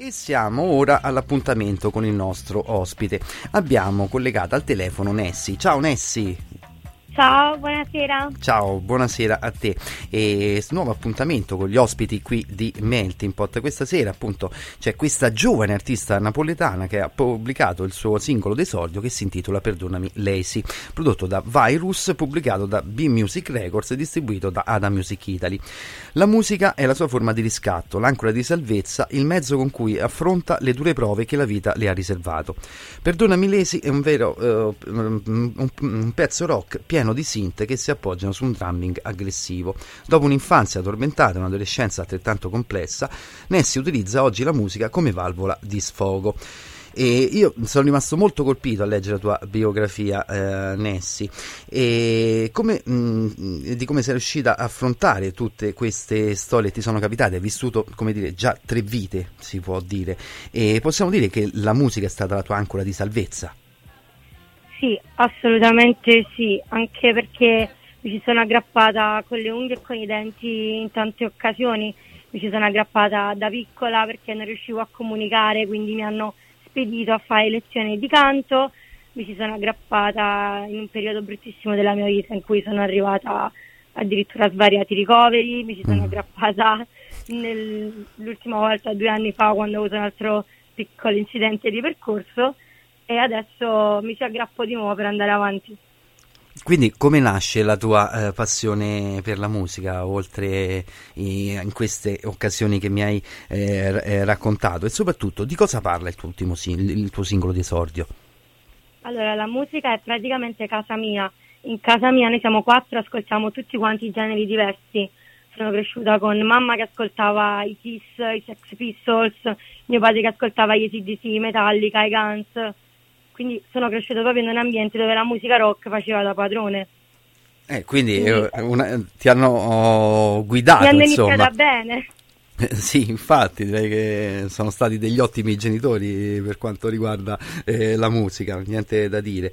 E siamo ora all'appuntamento con il nostro ospite. Abbiamo collegato al telefono Nessi. Ciao Nessi. Ciao, buonasera. Ciao, buonasera a te. E nuovo appuntamento con gli ospiti qui di Melting Pot. Questa sera, appunto, c'è questa giovane artista napoletana che ha pubblicato il suo singolo d'esordio che si intitola Perdonami Lazy, prodotto da Virus, pubblicato da B-Music Records e distribuito da Ada Music Italy. La musica è la sua forma di riscatto, l'ancora di salvezza, il mezzo con cui affronta le dure prove che la vita le ha riservato. Perdonami Lazy è un vero un, un pezzo rock pieno pieno di sinte che si appoggiano su un drumming aggressivo. Dopo un'infanzia tormentata e un'adolescenza altrettanto complessa, Nessi utilizza oggi la musica come valvola di sfogo. E io sono rimasto molto colpito a leggere la tua biografia, eh, Nessi, e come, mh, di come sei riuscita a affrontare tutte queste storie che ti sono capitate. Hai vissuto, come dire, già tre vite, si può dire, e possiamo dire che la musica è stata la tua ancora di salvezza. Sì, assolutamente sì, anche perché mi ci sono aggrappata con le unghie e con i denti in tante occasioni, mi ci sono aggrappata da piccola perché non riuscivo a comunicare, quindi mi hanno spedito a fare lezioni di canto, mi ci sono aggrappata in un periodo bruttissimo della mia vita in cui sono arrivata addirittura a svariati ricoveri, mi ci sono mm. aggrappata nel, l'ultima volta due anni fa quando ho avuto un altro piccolo incidente di percorso e adesso mi ci aggrappo di nuovo per andare avanti. Quindi come nasce la tua eh, passione per la musica, oltre i, in queste occasioni che mi hai eh, eh, raccontato e soprattutto di cosa parla il tuo, ultimo, il tuo singolo di esordio? Allora, la musica è praticamente casa mia. In casa mia noi siamo quattro, ascoltiamo tutti quanti i generi diversi. Sono cresciuta con mamma che ascoltava i Kiss, i Sex Pistols, mio padre che ascoltava gli ACDC, Metallica, i Guns quindi sono cresciuto proprio in un ambiente dove la musica rock faceva da padrone. Eh, quindi eh, una, ti hanno oh, guidato, Mi hanno insomma. iniziata bene. Eh, sì, infatti, direi che sono stati degli ottimi genitori per quanto riguarda eh, la musica, niente da dire.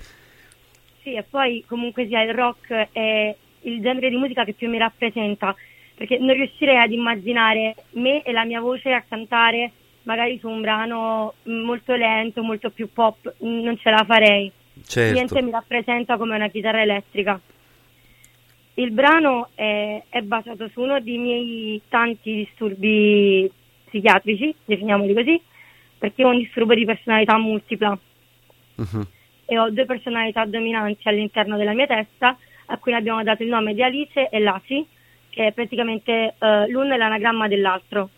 Sì, e poi comunque sia il rock è il genere di musica che più mi rappresenta, perché non riuscirei ad immaginare me e la mia voce a cantare magari su un brano molto lento, molto più pop, non ce la farei. Certo. Niente mi rappresenta come una chitarra elettrica. Il brano è, è, basato su uno dei miei tanti disturbi psichiatrici, definiamoli così, perché ho un disturbo di personalità multipla uh-huh. e ho due personalità dominanti all'interno della mia testa, a cui abbiamo dato il nome di Alice e Lasi, che è praticamente uh, l'uno è l'anagramma dell'altro.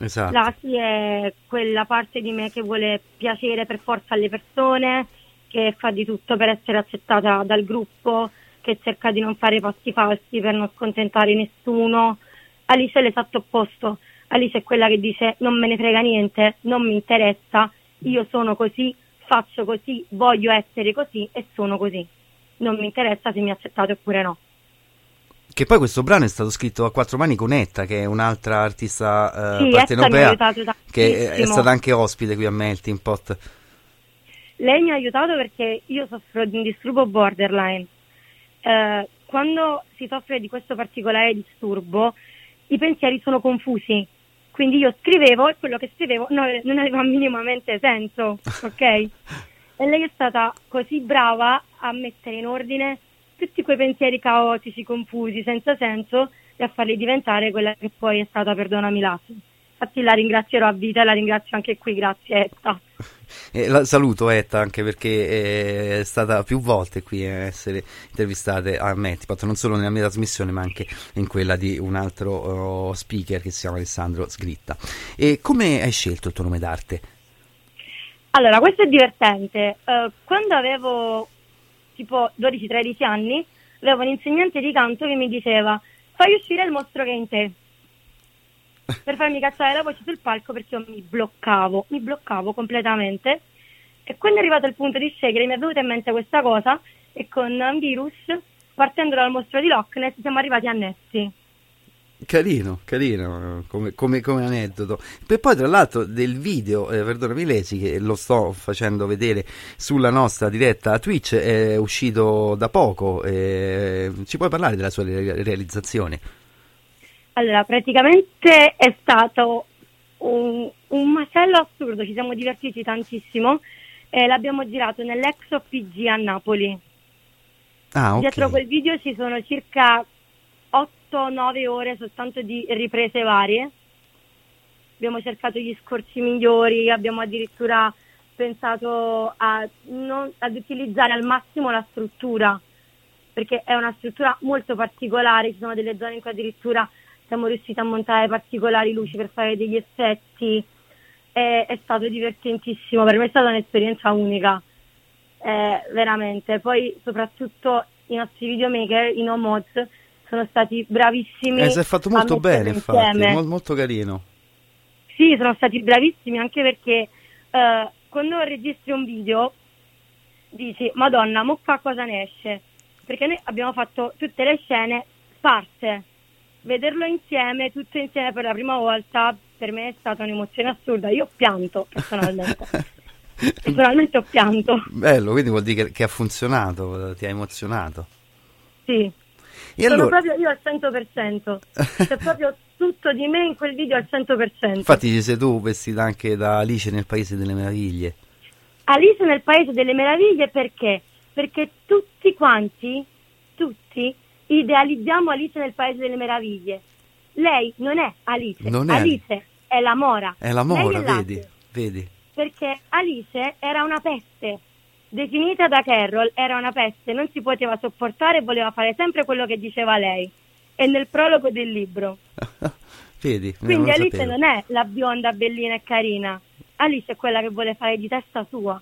Esatto. L'ASI è quella parte di me che vuole piacere per forza alle persone, che fa di tutto per essere accettata dal gruppo, che cerca di non fare passi falsi per non scontentare nessuno. Alice è l'esatto opposto. Alice è quella che dice non me ne frega niente, non mi interessa, io sono così, faccio così, voglio essere così e sono così. Non mi interessa se mi accettate oppure no. Che poi questo brano è stato scritto a quattro mani con Etta, che è un'altra artista eh, sì, partenopea, che è stata anche ospite qui a Melting Pot. Lei mi ha aiutato perché io soffro di un disturbo borderline. Eh, quando si soffre di questo particolare disturbo, i pensieri sono confusi. Quindi io scrivevo e quello che scrivevo non, non aveva minimamente senso, ok? e lei è stata così brava a mettere in ordine tutti quei pensieri caotici, confusi, senza senso e a farli diventare quella che poi è stata Perdonami Lassi. Infatti la ringrazierò a vita e la ringrazio anche qui, grazie Etta. Eh, la saluto Etta anche perché è stata più volte qui a essere intervistate a Mettipot, non solo nella mia trasmissione ma anche in quella di un altro oh, speaker che si chiama Alessandro Sgritta. E come hai scelto il tuo nome d'arte? Allora, questo è divertente. Uh, quando avevo tipo 12-13 anni, avevo un insegnante di canto che mi diceva fai uscire il mostro che è in te per farmi cacciare la voce sul palco perché io mi bloccavo, mi bloccavo completamente e quando è arrivato il punto di scegliere mi è venuta in mente questa cosa e con Virus, partendo dal mostro di Loch Ness, siamo arrivati a Nessi. Carino, carino come, come, come, aneddoto. Per poi, tra l'altro, del video, eh, perdona Milesi, che lo sto facendo vedere sulla nostra diretta Twitch, è uscito da poco. Eh, ci puoi parlare della sua re- realizzazione? Allora, praticamente è stato un, un macello assurdo, ci siamo divertiti tantissimo e l'abbiamo girato nell'ex OPG a Napoli. Ah, ok. Dietro quel video ci sono circa 8-9 ore soltanto di riprese varie. Abbiamo cercato gli scorci migliori, abbiamo addirittura pensato a non- ad utilizzare al massimo la struttura, perché è una struttura molto particolare, ci sono delle zone in cui addirittura siamo riusciti a montare particolari luci per fare degli effetti. È, è stato divertentissimo, per me è stata un'esperienza unica, eh, veramente. Poi soprattutto i nostri videomaker, i no mods, sono stati bravissimi. Eh, si è fatto molto bene, infatti, insieme. mol- molto carino. Sì, sono stati bravissimi anche perché eh, quando registri un video dici Madonna, mo qua cosa ne esce? Perché noi abbiamo fatto tutte le scene sparse. Vederlo insieme, tutto insieme per la prima volta, per me è stata un'emozione assurda. Io ho pianto personalmente. personalmente ho pianto. Bello, quindi vuol dire che, che ha funzionato, ti ha emozionato. Sì. E Sono allora, proprio io al 100%. C'è proprio tutto di me in quel video al 100%. infatti ci sei tu vestita anche da Alice nel Paese delle Meraviglie. Alice nel Paese delle Meraviglie perché? Perché tutti quanti, tutti, idealizziamo Alice nel Paese delle Meraviglie. Lei non è Alice, Non è. Alice è la Mora. È la Mora, è vedi, vedi. Perché Alice era una peste, definita da Carroll, era una peste, non si poteva sopportare e voleva fare sempre quello che diceva lei. E nel prologo del libro. vedi, Quindi non Alice non è la bionda bellina e carina. Alice è quella che vuole fare di testa sua.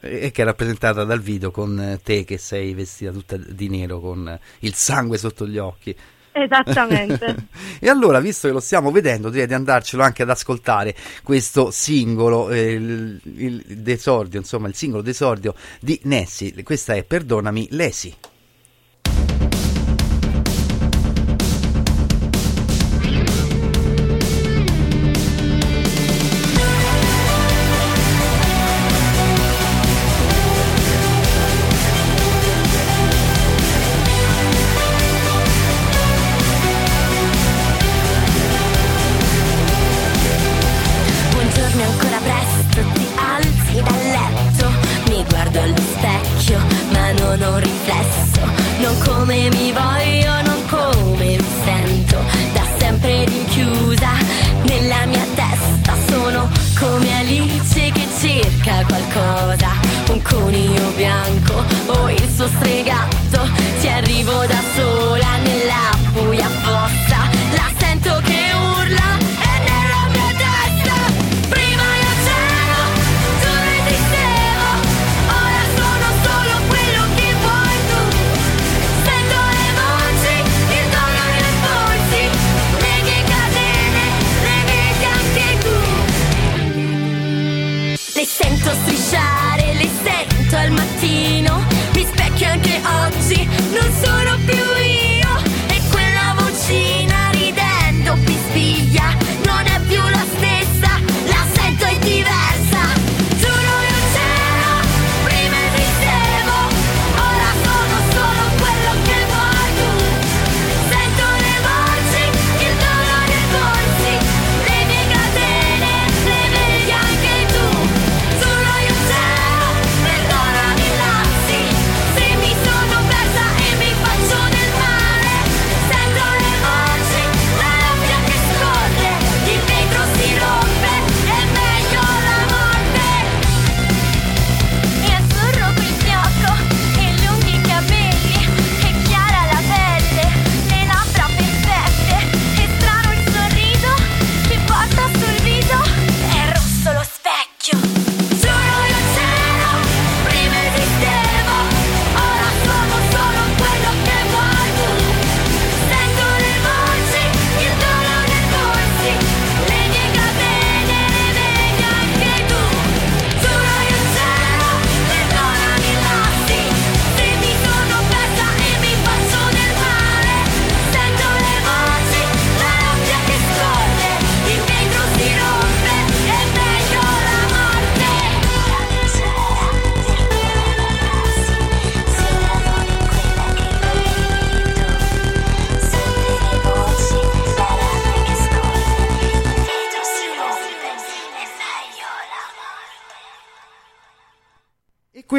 E che è rappresentata dal video con te che sei vestita tutta di nero con il sangue sotto gli occhi. Esattamente. e allora, visto che lo stiamo vedendo, direi di andarcelo anche ad ascoltare questo singolo, eh, il, il desordio, insomma, il singolo desordio di Nessi. Questa è Perdonami, Lesi.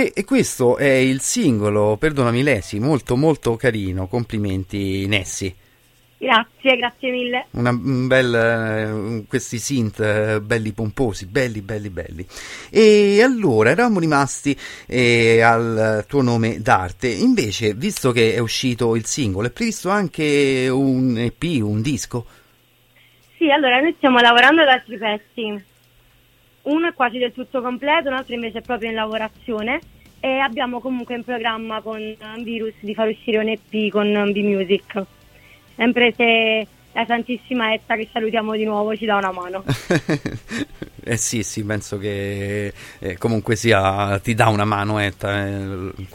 Que- e questo è il singolo, perdonami Lesi, molto molto carino, complimenti Nessi. Grazie, grazie mille. Una, un bel, eh, questi synth eh, belli pomposi, belli, belli, belli. E allora eravamo rimasti eh, al tuo nome d'arte. Invece, visto che è uscito il singolo, è previsto anche un EP, un disco? Sì, allora noi stiamo lavorando ad altri pezzi. Uno è quasi del tutto completo, un altro invece è proprio in lavorazione. E abbiamo comunque in programma con Virus di far uscire un EP con B-Music sempre se la Santissima Etta, che salutiamo di nuovo, ci dà una mano. eh sì, sì, penso che eh, comunque sia, ti dà una mano Etta. Eh,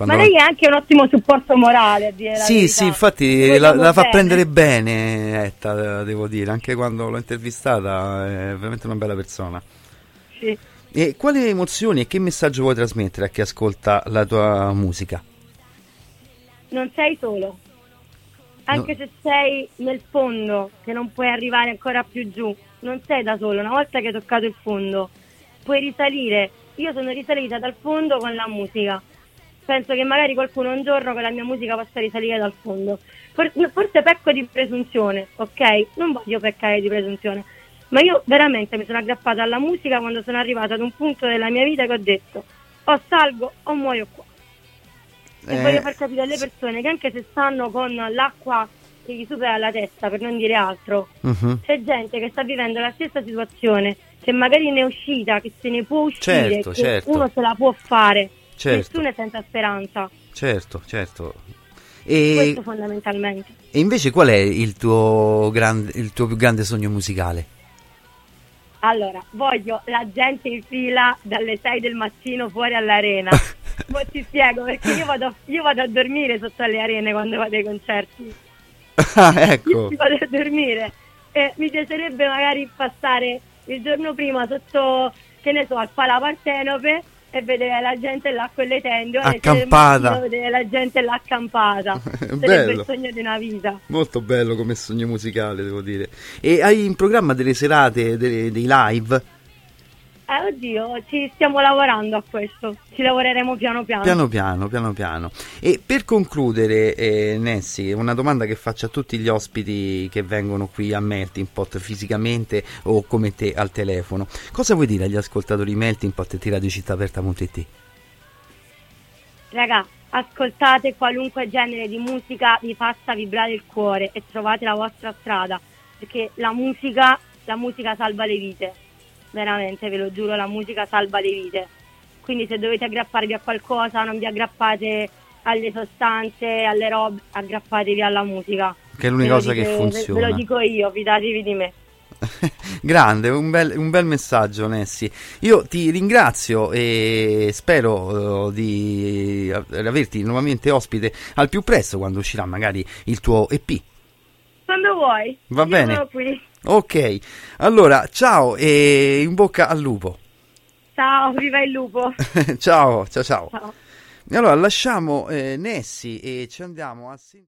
Ma lei è anche un ottimo supporto morale. sì, sì, infatti la, la, fa prendere bene Etta, devo dire, anche quando l'ho intervistata è veramente una bella persona. Sì. E quali emozioni e che messaggio vuoi trasmettere a chi ascolta la tua musica? Non sei solo anche no. se sei nel fondo, che non puoi arrivare ancora più giù, non sei da solo, una volta che hai toccato il fondo, puoi risalire. Io sono risalita dal fondo con la musica. Penso che magari qualcuno un giorno con la mia musica possa risalire dal fondo. Forse pecco di presunzione, ok? Non voglio peccare di presunzione, ma io veramente mi sono aggrappata alla musica quando sono arrivata ad un punto della mia vita che ho detto o salgo o muoio qua. E eh, voglio far capire alle persone che anche se stanno con l'acqua che gli supera la testa, per non dire altro, uh-huh. c'è gente che sta vivendo la stessa situazione, che magari ne è uscita, che se ne può uscire, certo, che certo. uno se la può fare. Certo. Nessuno è senza speranza. Certo, certo. E, Questo fondamentalmente. E invece qual è il tuo, grande, il tuo più grande sogno musicale? Allora, voglio la gente in fila dalle 6 del mattino fuori all'arena. Ma ti spiego perché io vado, io vado, a dormire sotto alle arene quando vado ai concerti. Ah, ecco. Io vado a dormire e mi piacerebbe magari passare il giorno prima sotto, che ne so, al Pala Partenope e vedere la gente là con le tende accampata vedere la gente là accampata sarebbe il sogno di una vita. Molto bello come sogno musicale devo dire. E hai in programma delle serate dei, dei live eh, oddio, ci stiamo lavorando a questo, ci lavoreremo piano piano. Piano piano, piano piano. E per concludere, eh, Nessi, una domanda che faccio a tutti gli ospiti che vengono qui a Melting Pot fisicamente o come te al telefono. Cosa vuoi dire agli ascoltatori Melting Pot e radiocittaaperta.it? Raga, ascoltate qualunque genere di musica vi faccia vibrare il cuore e trovate la vostra strada, perché la musica, la musica salva le vite veramente ve lo giuro, la musica salva le vite. Quindi se dovete aggrapparvi a qualcosa non vi aggrappate alle sostanze, alle robe, aggrappatevi alla musica. Che è l'unica cosa dico, che funziona. Ve lo dico io, fidatevi di me. Grande, un bel, un bel, messaggio Nessi. Io ti ringrazio e spero uh, di averti nuovamente ospite al più presto quando uscirà magari il tuo EP. Quando vuoi. Va Io bene. Ok, allora ciao e in bocca al lupo. Ciao, viva il lupo. ciao, ciao, ciao. ciao. Allora lasciamo eh, Nessi e ci andiamo a...